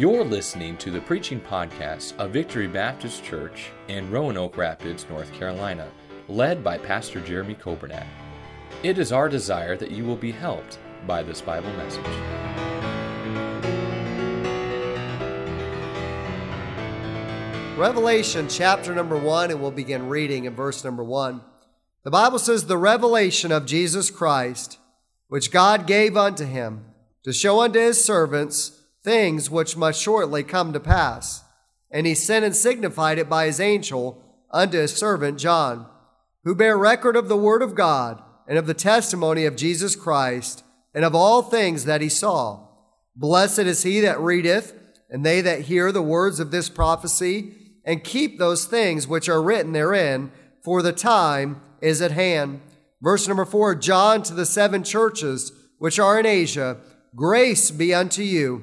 You're listening to the preaching podcast of Victory Baptist Church in Roanoke Rapids, North Carolina, led by Pastor Jeremy Coburnack. It is our desire that you will be helped by this Bible message. Revelation chapter number one, and we'll begin reading in verse number one. The Bible says, The revelation of Jesus Christ, which God gave unto him, to show unto his servants things which must shortly come to pass. And he sent and signified it by his angel unto his servant John, who bare record of the word of God and of the testimony of Jesus Christ and of all things that he saw. Blessed is he that readeth, and they that hear the words of this prophecy, and keep those things which are written therein, for the time is at hand. Verse number four John to the seven churches which are in Asia, grace be unto you,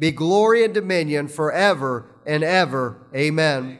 be glory and dominion forever and ever. Amen.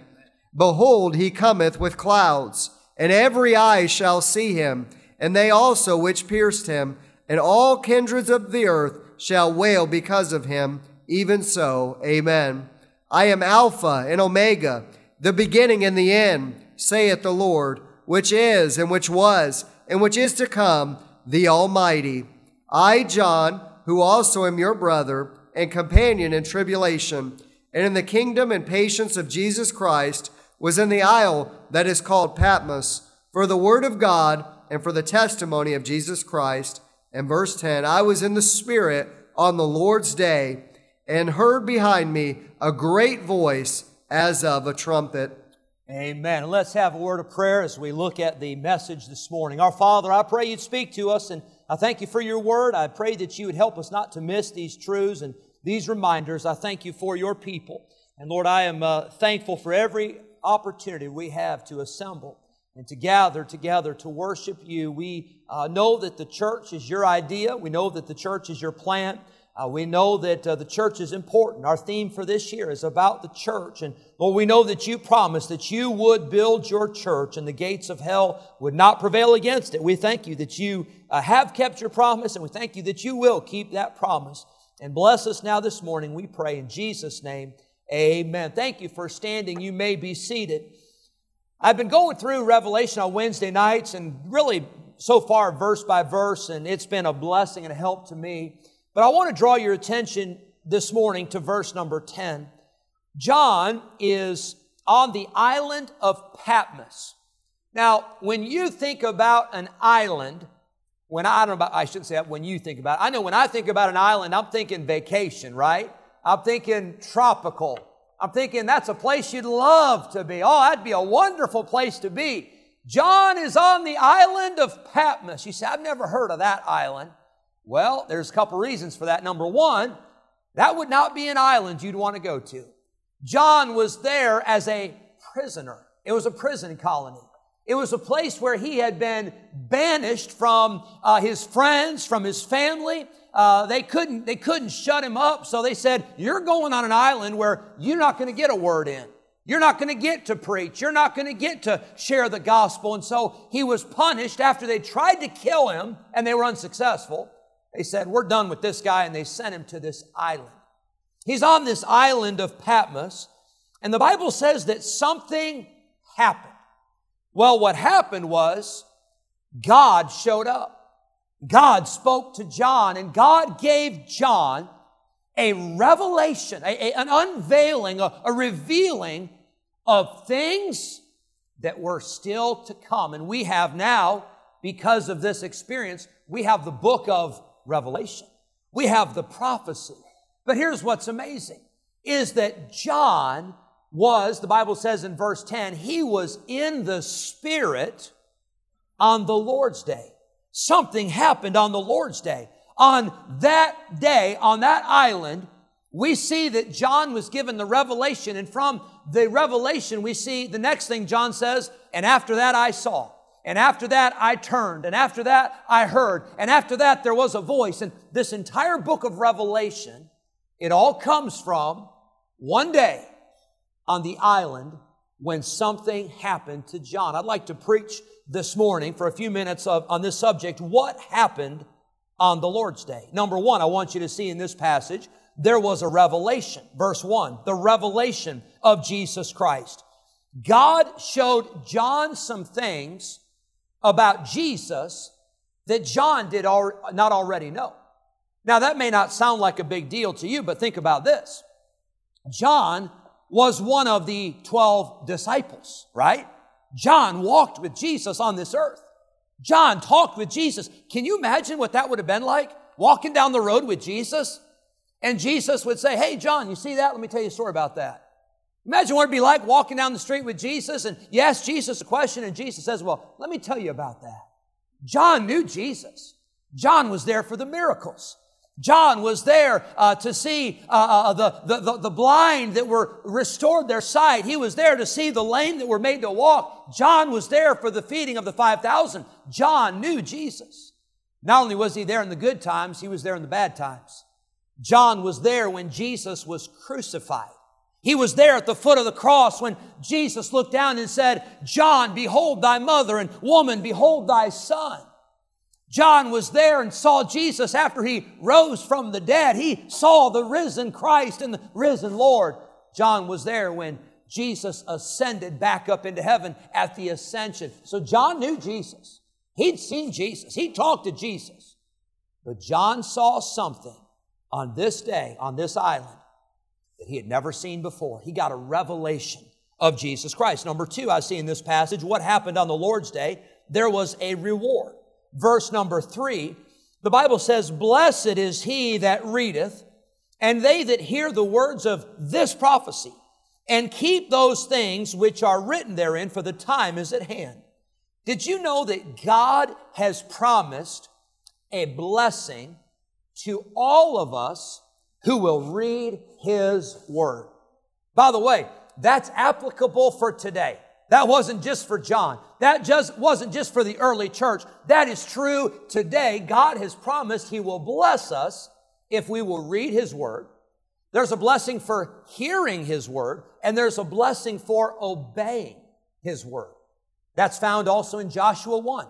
Behold, he cometh with clouds, and every eye shall see him, and they also which pierced him, and all kindreds of the earth shall wail because of him. Even so, amen. I am Alpha and Omega, the beginning and the end, saith the Lord, which is, and which was, and which is to come, the Almighty. I, John, who also am your brother and companion in tribulation, and in the kingdom and patience of Jesus Christ, was in the isle that is called Patmos, for the word of God and for the testimony of Jesus Christ. And verse 10 I was in the Spirit on the Lord's day, and heard behind me a great voice as of a trumpet. Amen. Let's have a word of prayer as we look at the message this morning. Our Father, I pray you'd speak to us, and I thank you for your word. I pray that you would help us not to miss these truths and these reminders. I thank you for your people. And Lord, I am uh, thankful for every opportunity we have to assemble and to gather together to worship you. We uh, know that the church is your idea. We know that the church is your plan. Uh, we know that uh, the church is important. Our theme for this year is about the church. And Lord, we know that you promised that you would build your church and the gates of hell would not prevail against it. We thank you that you uh, have kept your promise and we thank you that you will keep that promise. And bless us now this morning, we pray in Jesus' name. Amen. Thank you for standing. You may be seated. I've been going through Revelation on Wednesday nights and really so far verse by verse, and it's been a blessing and a help to me. But I want to draw your attention this morning to verse number 10. John is on the island of Patmos. Now, when you think about an island, when I, I don't know about, I shouldn't say that when you think about it. I know when I think about an island, I'm thinking vacation, right? I'm thinking tropical. I'm thinking that's a place you'd love to be. Oh, that'd be a wonderful place to be. John is on the island of Patmos. You say, I've never heard of that island. Well, there's a couple reasons for that. Number one, that would not be an island you'd want to go to. John was there as a prisoner. It was a prison colony. It was a place where he had been banished from uh, his friends, from his family. Uh, they couldn't they couldn't shut him up, so they said, "You're going on an island where you're not going to get a word in. You're not going to get to preach. You're not going to get to share the gospel." And so he was punished after they tried to kill him and they were unsuccessful. They said, We're done with this guy, and they sent him to this island. He's on this island of Patmos, and the Bible says that something happened. Well, what happened was God showed up. God spoke to John, and God gave John a revelation, a, a, an unveiling, a, a revealing of things that were still to come. And we have now, because of this experience, we have the book of revelation. We have the prophecy. But here's what's amazing is that John was, the Bible says in verse 10, he was in the Spirit on the Lord's day. Something happened on the Lord's day. On that day, on that island, we see that John was given the revelation, and from the revelation, we see the next thing John says, and after that I saw. And after that, I turned. And after that, I heard. And after that, there was a voice. And this entire book of Revelation, it all comes from one day on the island when something happened to John. I'd like to preach this morning for a few minutes of, on this subject. What happened on the Lord's day? Number one, I want you to see in this passage, there was a revelation. Verse one, the revelation of Jesus Christ. God showed John some things about Jesus that John did al- not already know. Now, that may not sound like a big deal to you, but think about this. John was one of the 12 disciples, right? John walked with Jesus on this earth. John talked with Jesus. Can you imagine what that would have been like? Walking down the road with Jesus, and Jesus would say, Hey, John, you see that? Let me tell you a story about that. Imagine what it'd be like walking down the street with Jesus and you ask Jesus a question and Jesus says, Well, let me tell you about that. John knew Jesus. John was there for the miracles. John was there uh, to see uh, uh, uh the, the, the blind that were restored their sight. He was there to see the lame that were made to walk. John was there for the feeding of the 5,000. John knew Jesus. Not only was he there in the good times, he was there in the bad times. John was there when Jesus was crucified. He was there at the foot of the cross when Jesus looked down and said, John, behold thy mother, and woman, behold thy son. John was there and saw Jesus after he rose from the dead. He saw the risen Christ and the risen Lord. John was there when Jesus ascended back up into heaven at the ascension. So John knew Jesus. He'd seen Jesus. He talked to Jesus. But John saw something on this day, on this island, that he had never seen before. He got a revelation of Jesus Christ. Number two, I see in this passage what happened on the Lord's day. There was a reward. Verse number three, the Bible says, Blessed is he that readeth, and they that hear the words of this prophecy, and keep those things which are written therein, for the time is at hand. Did you know that God has promised a blessing to all of us who will read His Word. By the way, that's applicable for today. That wasn't just for John. That just wasn't just for the early church. That is true today. God has promised He will bless us if we will read His Word. There's a blessing for hearing His Word, and there's a blessing for obeying His Word. That's found also in Joshua 1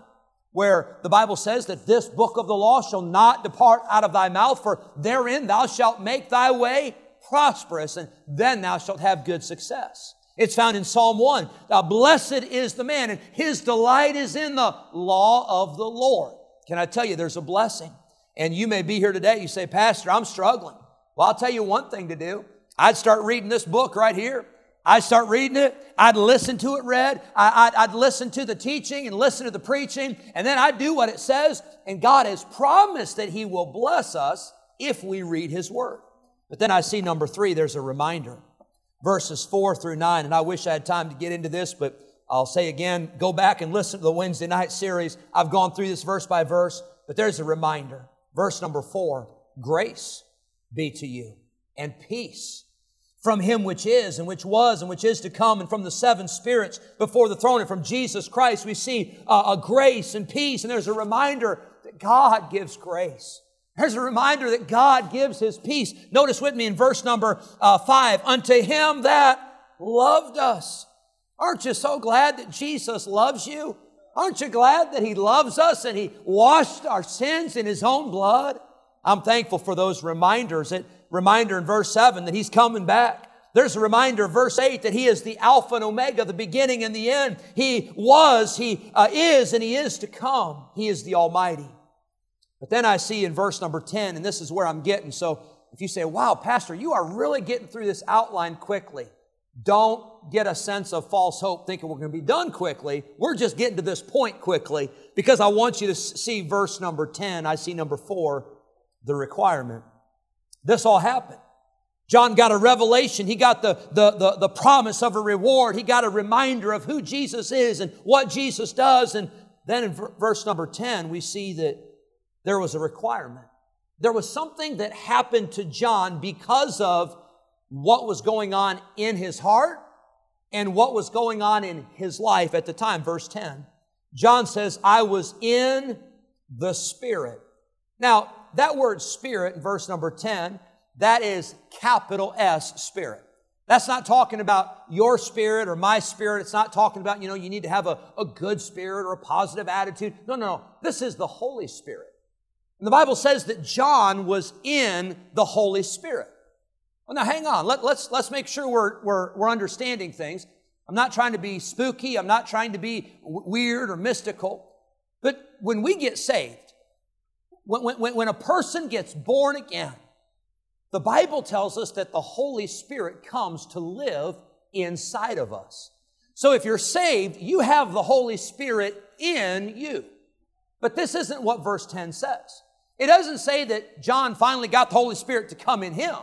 where the Bible says that this book of the law shall not depart out of thy mouth, for therein thou shalt make thy way prosperous, and then thou shalt have good success. It's found in Psalm 1. Now, blessed is the man, and his delight is in the law of the Lord. Can I tell you, there's a blessing. And you may be here today, you say, Pastor, I'm struggling. Well, I'll tell you one thing to do. I'd start reading this book right here. I'd start reading it. I'd listen to it read. I, would listen to the teaching and listen to the preaching. And then I'd do what it says. And God has promised that He will bless us if we read His Word. But then I see number three, there's a reminder. Verses four through nine. And I wish I had time to get into this, but I'll say again, go back and listen to the Wednesday night series. I've gone through this verse by verse, but there's a reminder. Verse number four, grace be to you and peace from him which is and which was and which is to come and from the seven spirits before the throne and from Jesus Christ we see uh, a grace and peace and there's a reminder that God gives grace. There's a reminder that God gives his peace. Notice with me in verse number uh, five, unto him that loved us. Aren't you so glad that Jesus loves you? Aren't you glad that he loves us and he washed our sins in his own blood? I'm thankful for those reminders that reminder in verse 7 that he's coming back. There's a reminder, verse 8, that he is the Alpha and Omega, the beginning and the end. He was, he uh, is, and he is to come. He is the Almighty. But then I see in verse number 10, and this is where I'm getting. So if you say, wow, Pastor, you are really getting through this outline quickly, don't get a sense of false hope thinking we're going to be done quickly. We're just getting to this point quickly because I want you to see verse number 10. I see number 4, the requirement. This all happened. John got a revelation. He got the, the, the, the, promise of a reward. He got a reminder of who Jesus is and what Jesus does. And then in verse number 10, we see that there was a requirement. there was something that happened to John because of what was going on in his heart and what was going on in his life at the time. Verse 10. John says, I was in the Spirit. Now, that word spirit in verse number 10, that is capital S spirit. That's not talking about your spirit or my spirit. It's not talking about, you know, you need to have a, a good spirit or a positive attitude. No, no, no. This is the Holy Spirit. And the Bible says that John was in the Holy Spirit. Well, now hang on. Let, let's, let's make sure we're, we're, we're understanding things. I'm not trying to be spooky. I'm not trying to be w- weird or mystical. But when we get saved, when, when, when a person gets born again, the Bible tells us that the Holy Spirit comes to live inside of us. So if you're saved, you have the Holy Spirit in you. But this isn't what verse 10 says. It doesn't say that John finally got the Holy Spirit to come in him.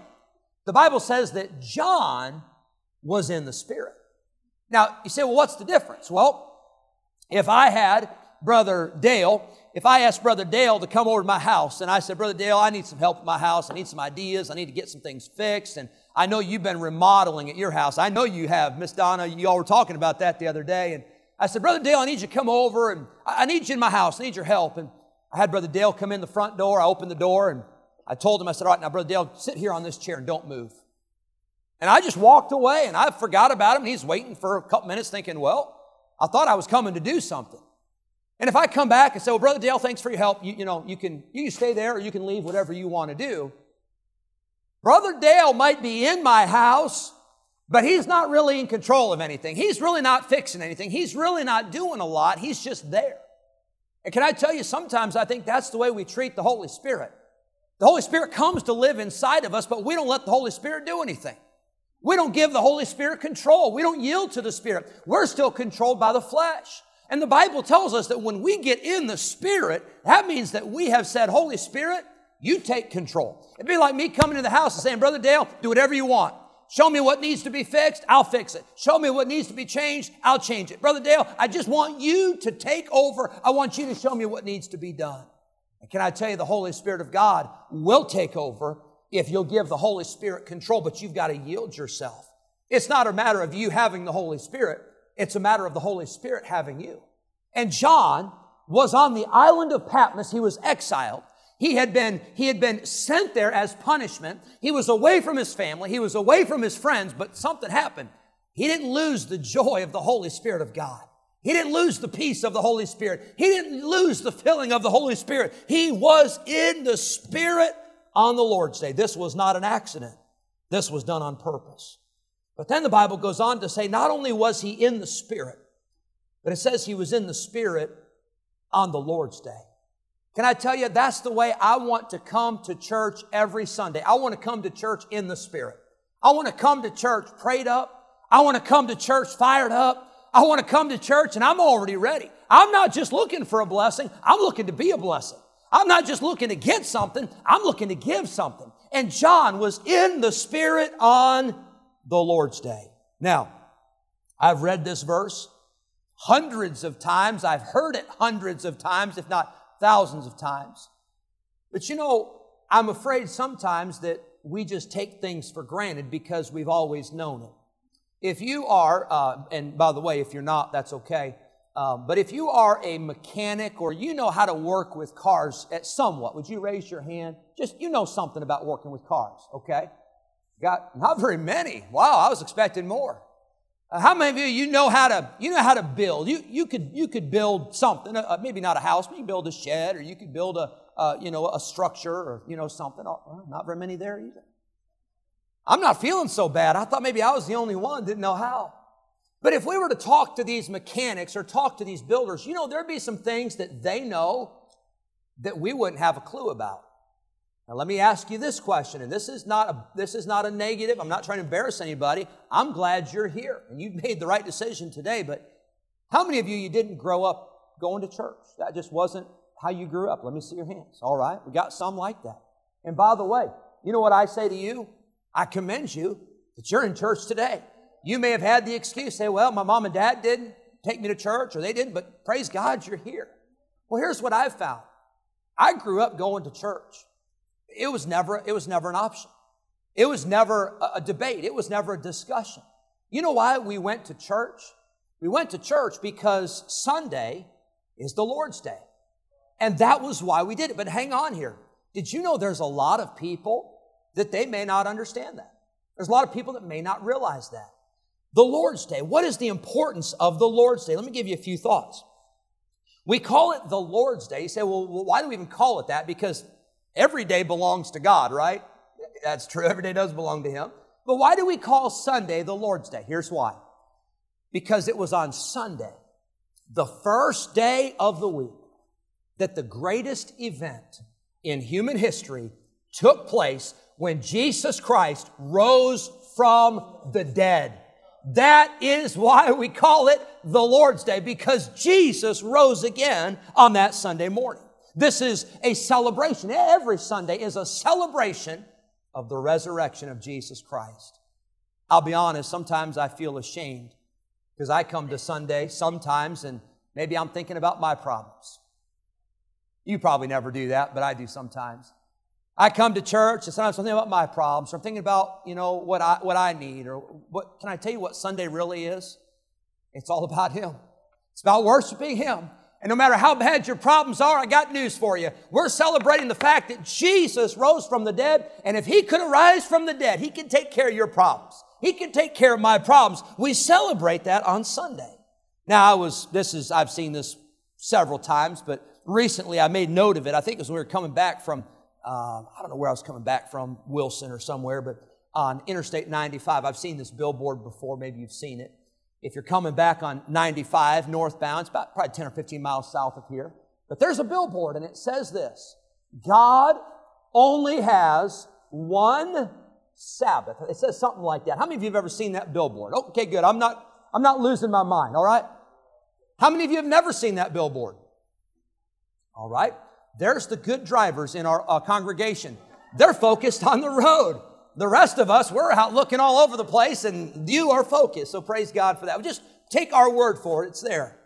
The Bible says that John was in the Spirit. Now, you say, well, what's the difference? Well, if I had Brother Dale, if I asked Brother Dale to come over to my house and I said, Brother Dale, I need some help at my house. I need some ideas. I need to get some things fixed. And I know you've been remodeling at your house. I know you have. Miss Donna, y'all were talking about that the other day. And I said, Brother Dale, I need you to come over and I need you in my house. I need your help. And I had Brother Dale come in the front door. I opened the door and I told him, I said, All right, now, Brother Dale, sit here on this chair and don't move. And I just walked away and I forgot about him. He's waiting for a couple minutes thinking, well, I thought I was coming to do something. And if I come back and say, well, Brother Dale, thanks for your help, you, you know, you can, you can stay there or you can leave, whatever you want to do. Brother Dale might be in my house, but he's not really in control of anything. He's really not fixing anything. He's really not doing a lot. He's just there. And can I tell you, sometimes I think that's the way we treat the Holy Spirit. The Holy Spirit comes to live inside of us, but we don't let the Holy Spirit do anything. We don't give the Holy Spirit control. We don't yield to the Spirit. We're still controlled by the flesh. And the Bible tells us that when we get in the Spirit, that means that we have said, Holy Spirit, you take control. It'd be like me coming to the house and saying, Brother Dale, do whatever you want. Show me what needs to be fixed, I'll fix it. Show me what needs to be changed, I'll change it. Brother Dale, I just want you to take over. I want you to show me what needs to be done. And can I tell you, the Holy Spirit of God will take over if you'll give the Holy Spirit control, but you've got to yield yourself. It's not a matter of you having the Holy Spirit. It's a matter of the Holy Spirit having you. And John was on the island of Patmos. He was exiled. He had been, he had been sent there as punishment. He was away from his family. He was away from his friends, but something happened. He didn't lose the joy of the Holy Spirit of God. He didn't lose the peace of the Holy Spirit. He didn't lose the filling of the Holy Spirit. He was in the Spirit on the Lord's Day. This was not an accident. This was done on purpose. But then the Bible goes on to say not only was he in the Spirit, but it says he was in the Spirit on the Lord's Day. Can I tell you, that's the way I want to come to church every Sunday. I want to come to church in the Spirit. I want to come to church prayed up. I want to come to church fired up. I want to come to church and I'm already ready. I'm not just looking for a blessing, I'm looking to be a blessing. I'm not just looking to get something, I'm looking to give something. And John was in the Spirit on the Lord's day. Now, I've read this verse hundreds of times. I've heard it hundreds of times, if not thousands of times. But you know, I'm afraid sometimes that we just take things for granted because we've always known it. If you are, uh, and by the way, if you're not, that's okay. Um, but if you are a mechanic or you know how to work with cars at somewhat, would you raise your hand? Just you know something about working with cars, okay? Got not very many. Wow, I was expecting more. Uh, how many of you you know how to you know how to build? You you could you could build something, uh, maybe not a house, but you build a shed, or you could build a uh, you know a structure, or you know something. Oh, not very many there either. I'm not feeling so bad. I thought maybe I was the only one didn't know how. But if we were to talk to these mechanics or talk to these builders, you know, there'd be some things that they know that we wouldn't have a clue about. Now let me ask you this question, and this is not a, this is not a negative. I'm not trying to embarrass anybody. I'm glad you're here and you made the right decision today, but how many of you you didn't grow up going to church? That just wasn't how you grew up. Let me see your hands. All right. We got some like that. And by the way, you know what I say to you? I commend you that you're in church today. You may have had the excuse, say, well, my mom and dad didn't take me to church or they didn't, but praise God, you're here. Well, here's what I've found. I grew up going to church. It was never, it was never an option. It was never a, a debate. It was never a discussion. You know why we went to church? We went to church because Sunday is the Lord's Day. And that was why we did it. But hang on here. Did you know there's a lot of people that they may not understand that? There's a lot of people that may not realize that. The Lord's Day. What is the importance of the Lord's Day? Let me give you a few thoughts. We call it the Lord's Day. You say, well, why do we even call it that? Because every day belongs to God, right? That's true. Every day does belong to Him. But why do we call Sunday the Lord's Day? Here's why. Because it was on Sunday, the first day of the week, that the greatest event in human history took place when Jesus Christ rose from the dead. That is why we call it the Lord's Day, because Jesus rose again on that Sunday morning. This is a celebration. Every Sunday is a celebration of the resurrection of Jesus Christ. I'll be honest, sometimes I feel ashamed because I come to Sunday sometimes and maybe I'm thinking about my problems. You probably never do that, but I do sometimes. I come to church and sometimes I'm thinking about my problems, or I'm thinking about, you know, what I, what I need, or what, can I tell you what Sunday really is? It's all about Him. It's about worshiping Him. And no matter how bad your problems are, I got news for you. We're celebrating the fact that Jesus rose from the dead, and if He could arise from the dead, He can take care of your problems. He can take care of my problems. We celebrate that on Sunday. Now, I was, this is, I've seen this several times, but recently I made note of it. I think it was when we were coming back from, uh, I don't know where I was coming back from, Wilson or somewhere, but on Interstate 95. I've seen this billboard before. Maybe you've seen it. If you're coming back on 95 northbound, it's about probably 10 or 15 miles south of here. But there's a billboard and it says this God only has one Sabbath. It says something like that. How many of you have ever seen that billboard? Okay, good. I'm not, I'm not losing my mind, all right? How many of you have never seen that billboard? All right. There's the good drivers in our uh, congregation. They're focused on the road. The rest of us, we're out looking all over the place and you are focused. So praise God for that. We just take our word for it. It's there.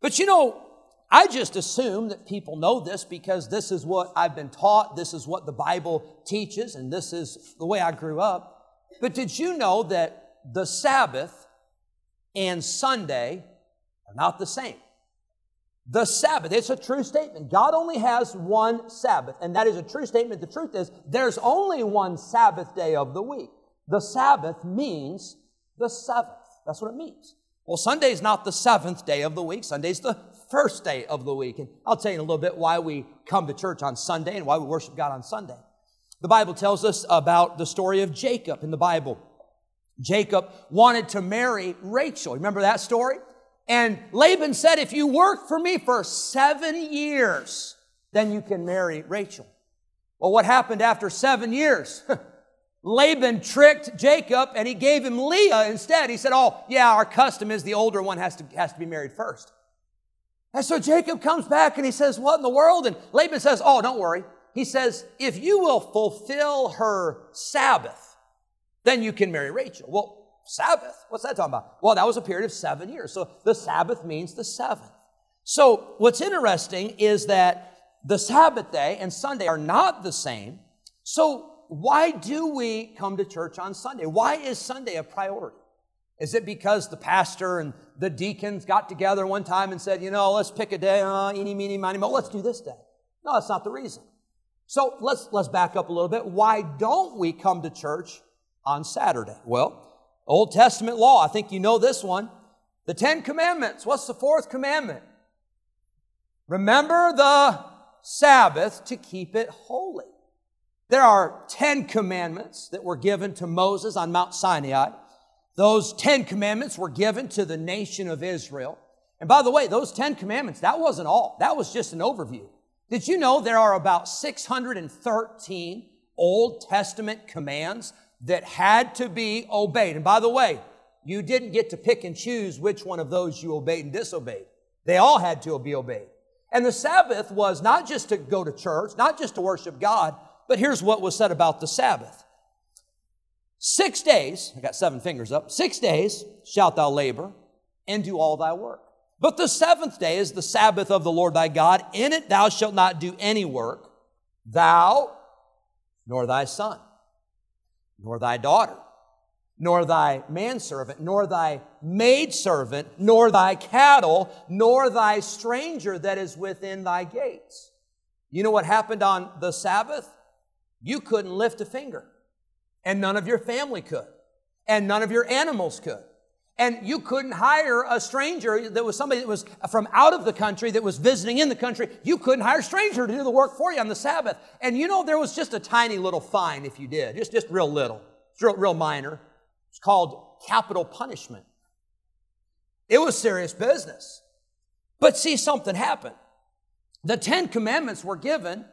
But you know, I just assume that people know this because this is what I've been taught. This is what the Bible teaches and this is the way I grew up. But did you know that the Sabbath and Sunday are not the same? The Sabbath, it's a true statement. God only has one Sabbath, and that is a true statement. The truth is, there's only one Sabbath day of the week. The Sabbath means the seventh. That's what it means. Well, Sunday's not the seventh day of the week. Sunday's the first day of the week. And I'll tell you in a little bit why we come to church on Sunday and why we worship God on Sunday. The Bible tells us about the story of Jacob in the Bible. Jacob wanted to marry Rachel. Remember that story? And Laban said, if you work for me for seven years, then you can marry Rachel. Well, what happened after seven years? Laban tricked Jacob and he gave him Leah instead. He said, Oh, yeah, our custom is the older one has to, has to be married first. And so Jacob comes back and he says, What in the world? And Laban says, Oh, don't worry. He says, If you will fulfill her Sabbath, then you can marry Rachel. Well, Sabbath. What's that talking about? Well, that was a period of seven years. So the Sabbath means the seventh. So what's interesting is that the Sabbath day and Sunday are not the same. So why do we come to church on Sunday? Why is Sunday a priority? Is it because the pastor and the deacons got together one time and said, you know, let's pick a day, uh, eeny, meeny, miny, mo, let's do this day? No, that's not the reason. So let's, let's back up a little bit. Why don't we come to church on Saturday? Well, Old Testament law, I think you know this one. The Ten Commandments. What's the fourth commandment? Remember the Sabbath to keep it holy. There are ten commandments that were given to Moses on Mount Sinai. Those ten commandments were given to the nation of Israel. And by the way, those ten commandments, that wasn't all. That was just an overview. Did you know there are about 613 Old Testament commands that had to be obeyed. And by the way, you didn't get to pick and choose which one of those you obeyed and disobeyed. They all had to be obeyed. And the Sabbath was not just to go to church, not just to worship God, but here's what was said about the Sabbath. Six days, I got seven fingers up, six days shalt thou labor and do all thy work. But the seventh day is the Sabbath of the Lord thy God. In it thou shalt not do any work, thou nor thy son, nor thy daughter, nor thy manservant, nor thy maidservant, nor thy cattle, nor thy stranger that is within thy gates. You know what happened on the Sabbath? You couldn't lift a finger, and none of your family could, and none of your animals could. And you couldn't hire a stranger that was somebody that was from out of the country that was visiting in the country. You couldn't hire a stranger to do the work for you on the Sabbath. And you know, there was just a tiny little fine if you did, just, just real little, real, real minor. It's called capital punishment. It was serious business. But see, something happened. The Ten Commandments were given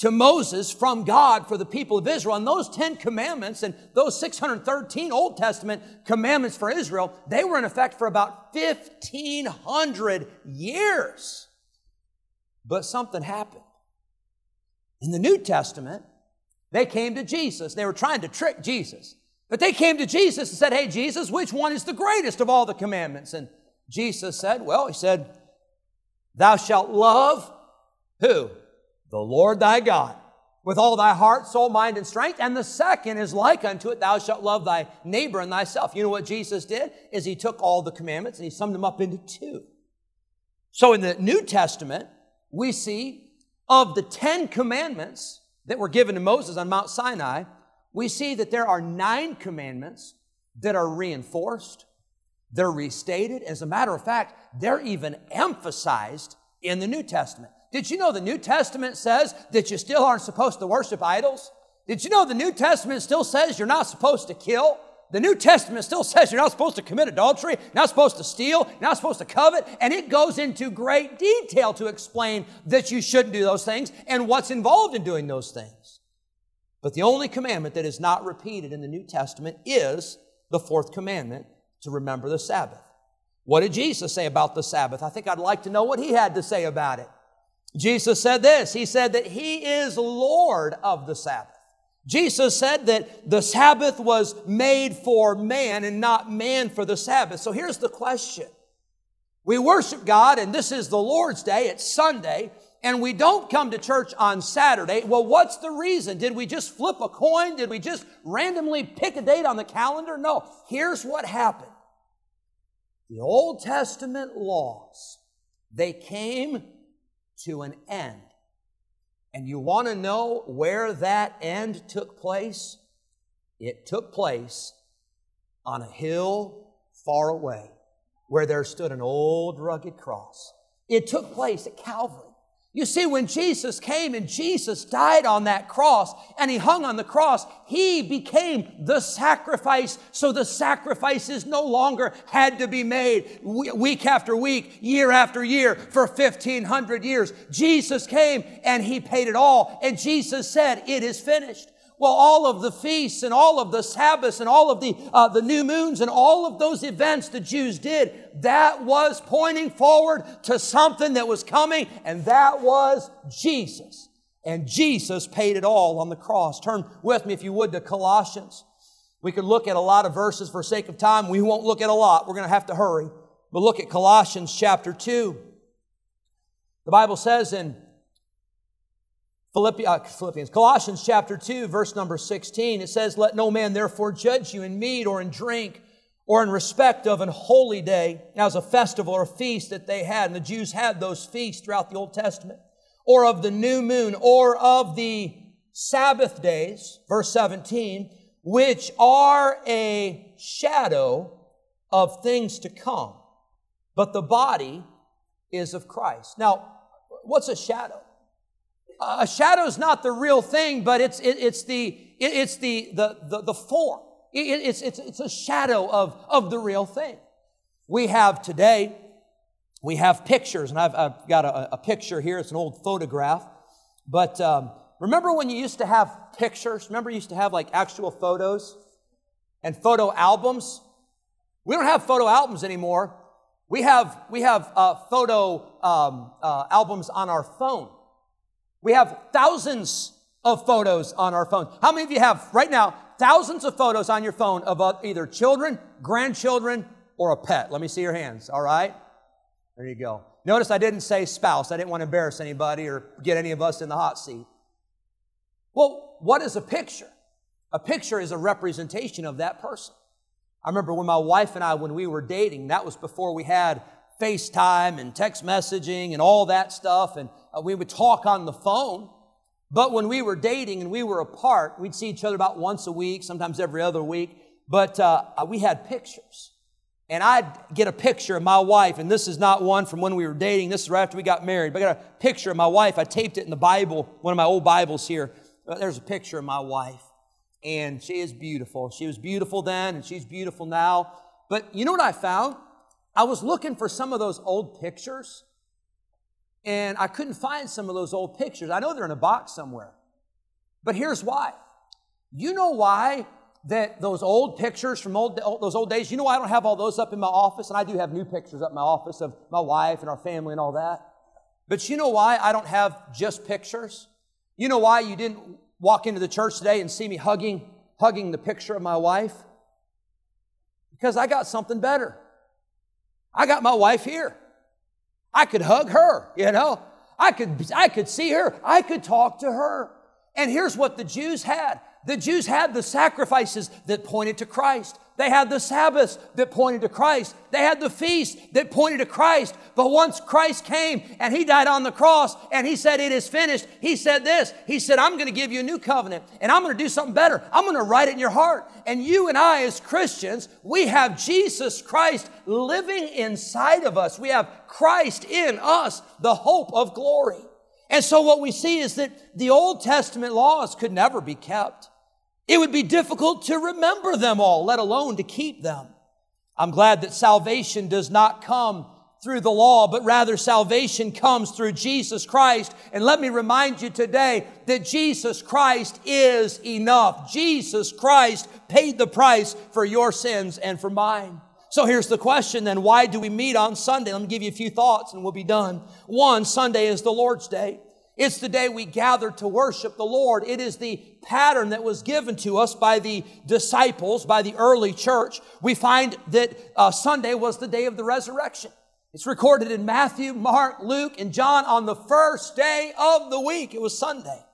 to Moses from God for the people of Israel. And those 10 commandments and those 613 Old Testament commandments for Israel, they were in effect for about 1500 years. But something happened. In the New Testament, they came to Jesus. They were trying to trick Jesus. But they came to Jesus and said, Hey, Jesus, which one is the greatest of all the commandments? And Jesus said, Well, he said, Thou shalt love who? The Lord thy God with all thy heart, soul, mind, and strength. And the second is like unto it, thou shalt love thy neighbor and thyself. You know what Jesus did? Is he took all the commandments and he summed them up into two. So in the New Testament, we see of the Ten Commandments that were given to Moses on Mount Sinai, we see that there are nine commandments that are reinforced, they're restated. As a matter of fact, they're even emphasized in the New Testament. Did you know the New Testament says that you still aren't supposed to worship idols? Did you know the New Testament still says you're not supposed to kill? The New Testament still says you're not supposed to commit adultery, not supposed to steal, not supposed to covet, and it goes into great detail to explain that you shouldn't do those things and what's involved in doing those things. But the only commandment that is not repeated in the New Testament is the fourth commandment to remember the Sabbath. What did Jesus say about the Sabbath? I think I'd like to know what he had to say about it. Jesus said this. He said that He is Lord of the Sabbath. Jesus said that the Sabbath was made for man and not man for the Sabbath. So here's the question. We worship God and this is the Lord's day. It's Sunday and we don't come to church on Saturday. Well, what's the reason? Did we just flip a coin? Did we just randomly pick a date on the calendar? No. Here's what happened. The Old Testament laws, they came to an end. And you want to know where that end took place? It took place on a hill far away where there stood an old rugged cross. It took place at Calvary. You see, when Jesus came and Jesus died on that cross and he hung on the cross, he became the sacrifice. So the sacrifices no longer had to be made week after week, year after year for 1500 years. Jesus came and he paid it all. And Jesus said, it is finished. Well, all of the feasts and all of the Sabbaths and all of the, uh, the new moons and all of those events the Jews did, that was pointing forward to something that was coming, and that was Jesus. And Jesus paid it all on the cross. Turn with me, if you would, to Colossians. We could look at a lot of verses for sake of time. We won't look at a lot. We're going to have to hurry. But look at Colossians chapter 2. The Bible says in Uh, Philippians, Colossians chapter 2, verse number 16, it says, Let no man therefore judge you in meat or in drink or in respect of an holy day, now as a festival or a feast that they had. And the Jews had those feasts throughout the Old Testament, or of the new moon, or of the Sabbath days, verse 17, which are a shadow of things to come, but the body is of Christ. Now, what's a shadow? A shadow is not the real thing, but it's, it, it's, the, it, it's the, the, the, the form. It, it's, it's, it's a shadow of, of the real thing. We have today, we have pictures, and I've, I've got a, a picture here. It's an old photograph. But um, remember when you used to have pictures? Remember you used to have like actual photos and photo albums? We don't have photo albums anymore. We have, we have uh, photo um, uh, albums on our phone. We have thousands of photos on our phone. How many of you have right now thousands of photos on your phone of uh, either children, grandchildren, or a pet? Let me see your hands, all right? There you go. Notice I didn't say spouse. I didn't want to embarrass anybody or get any of us in the hot seat. Well, what is a picture? A picture is a representation of that person. I remember when my wife and I, when we were dating, that was before we had FaceTime and text messaging and all that stuff, and uh, we would talk on the phone. But when we were dating and we were apart, we'd see each other about once a week, sometimes every other week, but uh, we had pictures. And I'd get a picture of my wife, and this is not one from when we were dating, this is right after we got married, but I got a picture of my wife. I taped it in the Bible, one of my old Bibles here. There's a picture of my wife and she is beautiful. She was beautiful then, and she's beautiful now. But you know what I found? I was looking for some of those old pictures, and I couldn't find some of those old pictures. I know they're in a box somewhere. But here's why. You know why that those old pictures from old, those old days, you know why I don't have all those up in my office? And I do have new pictures up in my office of my wife and our family and all that. But you know why I don't have just pictures? You know why you didn't walk into the church today and see me hugging, hugging the picture of my wife? Because I got something better. I got my wife here. I could hug her, you know. I could, I could see her. I could talk to her. And here's what the Jews had. The Jews had the sacrifices that pointed to Christ. They had the Sabbaths that pointed to Christ. They had the feast that pointed to Christ. But once Christ came and He died on the cross and He said, It is finished, He said this. He said, I'm going to give you a new covenant and I'm going to do something better. I'm going to write it in your heart. And you and I, as Christians, we have Jesus Christ living inside of us. We have Christ in us, the hope of glory. And so what we see is that the Old Testament laws could never be kept. It would be difficult to remember them all, let alone to keep them. I'm glad that salvation does not come through the law, but rather salvation comes through Jesus Christ. And let me remind you today that Jesus Christ is enough. Jesus Christ paid the price for your sins and for mine. So here's the question then why do we meet on Sunday? Let me give you a few thoughts and we'll be done. One, Sunday is the Lord's Day. It's the day we gather to worship the Lord. It is the pattern that was given to us by the disciples, by the early church. We find that uh, Sunday was the day of the resurrection. It's recorded in Matthew, Mark, Luke, and John on the first day of the week. It was Sunday.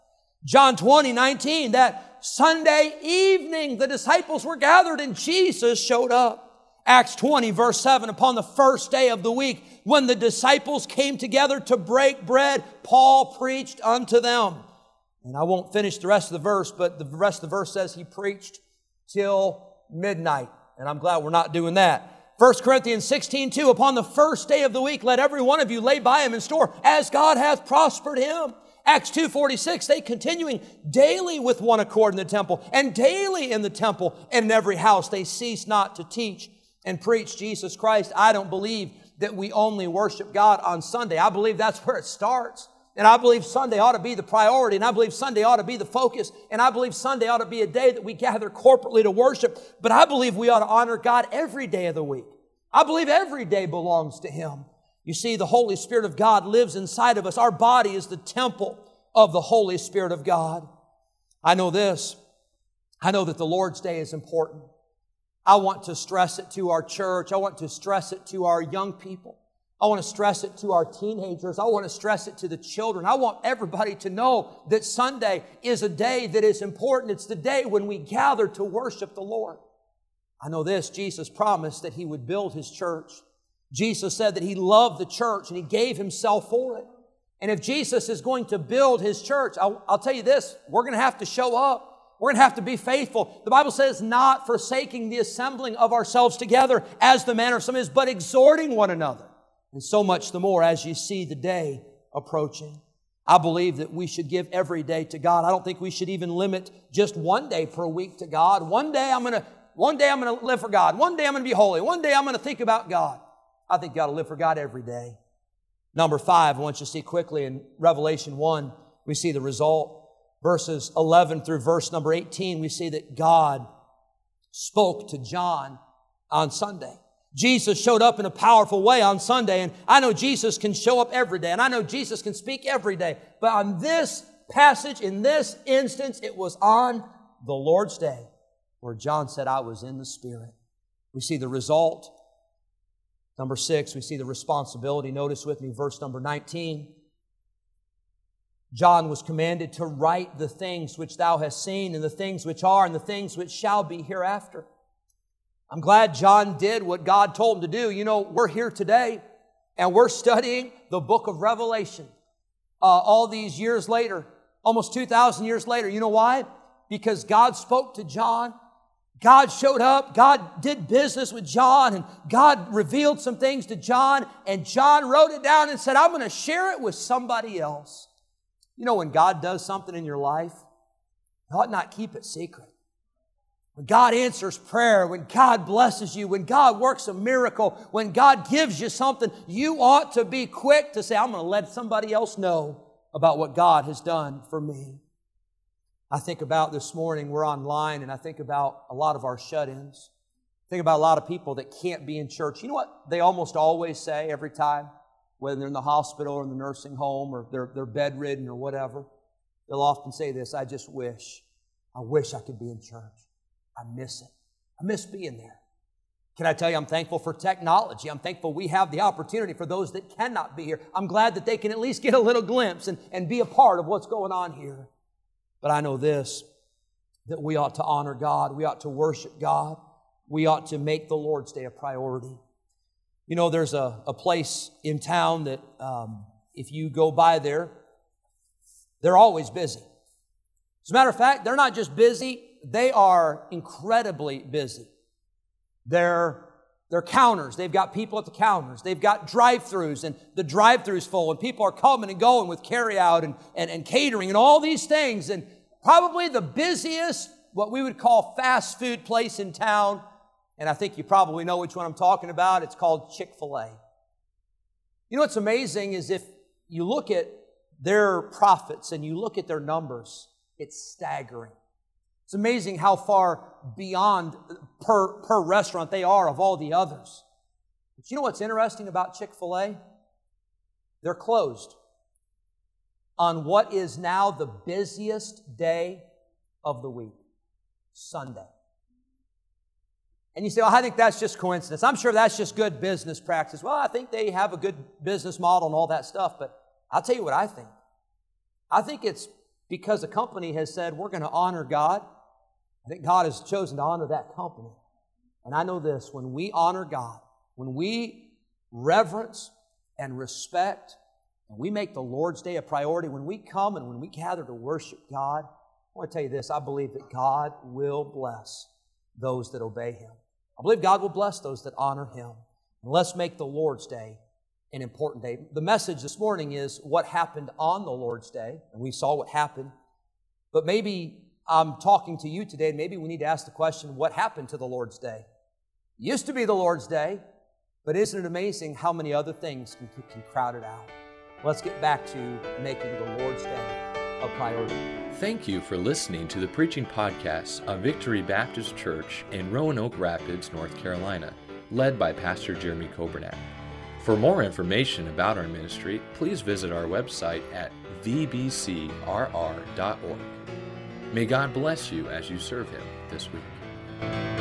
John 20, 19, that Sunday evening, the disciples were gathered and Jesus showed up. Acts 20, verse 7, upon the first day of the week, when the disciples came together to break bread, Paul preached unto them. And I won't finish the rest of the verse, but the rest of the verse says he preached till midnight. And I'm glad we're not doing that. 1 Corinthians 16, 2, upon the first day of the week, let every one of you lay by him in store, as God hath prospered him. Acts 2.46, they continuing daily with one accord in the temple, and daily in the temple and in every house, they cease not to teach and preach Jesus Christ, I don't believe that we only worship God on Sunday. I believe that's where it starts. And I believe Sunday ought to be the priority, and I believe Sunday ought to be the focus, and I believe Sunday ought to be a day that we gather corporately to worship. But I believe we ought to honor God every day of the week. I believe every day belongs to Him. You see, the Holy Spirit of God lives inside of us. Our body is the temple of the Holy Spirit of God. I know this. I know that the Lord's Day is important. I want to stress it to our church. I want to stress it to our young people. I want to stress it to our teenagers. I want to stress it to the children. I want everybody to know that Sunday is a day that is important. It's the day when we gather to worship the Lord. I know this Jesus promised that He would build His church. Jesus said that He loved the church and He gave Himself for it. And if Jesus is going to build His church, I'll, I'll tell you this we're going to have to show up. We're going to have to be faithful. The Bible says, not forsaking the assembling of ourselves together as the manner of some is, but exhorting one another. And so much the more as you see the day approaching. I believe that we should give every day to God. I don't think we should even limit just one day per week to God. One day I'm going to, one day I'm going to live for God. One day I'm going to be holy. One day I'm going to think about God. I think you got to live for God every day. Number five, I want you to see quickly in Revelation 1, we see the result verses 11 through verse number 18, we see that God spoke to John on Sunday. Jesus showed up in a powerful way on Sunday, and I know Jesus can show up every day, and I know Jesus can speak every day. But on this passage, in this instance, it was on the Lord's day where John said, I was in the Spirit. We see the result. Number 6, we see the responsibility. Notice with me verse number 19. John was commanded to write the things which thou hast seen, and the things which are, and the things which shall be hereafter. I'm glad John did what God told him to do. You know, we're here today and we're studying the book of Revelation uh, all these years later, almost 2,000 years later. You know why? Because God spoke to John. God showed up. God did business with John and God revealed some things to John and John wrote it down and said, I'm going to share it with somebody else. You know, when God does something in your life, you ought not keep it secret. When God answers prayer, when God blesses you, when God works a miracle, when God gives you something, you ought to be quick to say, I'm going to let somebody else know about what God has done for me. I think about this morning, we're online, and I think about a lot of our shut ins. Think about a lot of people that can't be in church. You know what they almost always say every time, whether they're in the hospital or in the nursing home or they're, they're bedridden or whatever? They'll often say this I just wish, I wish I could be in church. I miss it. I miss being there. Can I tell you, I'm thankful for technology. I'm thankful we have the opportunity for those that cannot be here. I'm glad that they can at least get a little glimpse and, and be a part of what's going on here. But I know this that we ought to honor God, we ought to worship God, we ought to make the Lord's Day a priority. You know, there's a, a place in town that um, if you go by there, they're always busy. As a matter of fact, they're not just busy they are incredibly busy. They're they're counters. They've got people at the counters. They've got drive-throughs and the drive-throughs full and people are coming and going with carry-out and, and, and catering and all these things. And probably the busiest, what we would call fast food place in town. And I think you probably know which one I'm talking about. It's called Chick-fil-A. You know what's amazing is if you look at their profits and you look at their numbers, it's staggering. It's amazing how far beyond per, per restaurant they are of all the others. But you know what's interesting about Chick fil A? They're closed on what is now the busiest day of the week Sunday. And you say, well, I think that's just coincidence. I'm sure that's just good business practice. Well, I think they have a good business model and all that stuff, but I'll tell you what I think. I think it's because a company has said, we're going to honor God I think God has chosen to honor that company. And I know this when we honor God, when we reverence and respect, and we make the Lord's Day a priority, when we come and when we gather to worship God, I want to tell you this I believe that God will bless those that obey Him. I believe God will bless those that honor Him. And let's make the Lord's Day an important day. The message this morning is what happened on the Lord's Day, and we saw what happened. But maybe I'm talking to you today, and maybe we need to ask the question what happened to the Lord's Day? It used to be the Lord's Day, but isn't it amazing how many other things can, can crowd it out? Let's get back to making the Lord's Day a priority. Thank you for listening to the preaching podcast of Victory Baptist Church in Roanoke Rapids, North Carolina, led by Pastor Jeremy Coburnett. For more information about our ministry, please visit our website at vbcrr.org. May God bless you as you serve Him this week.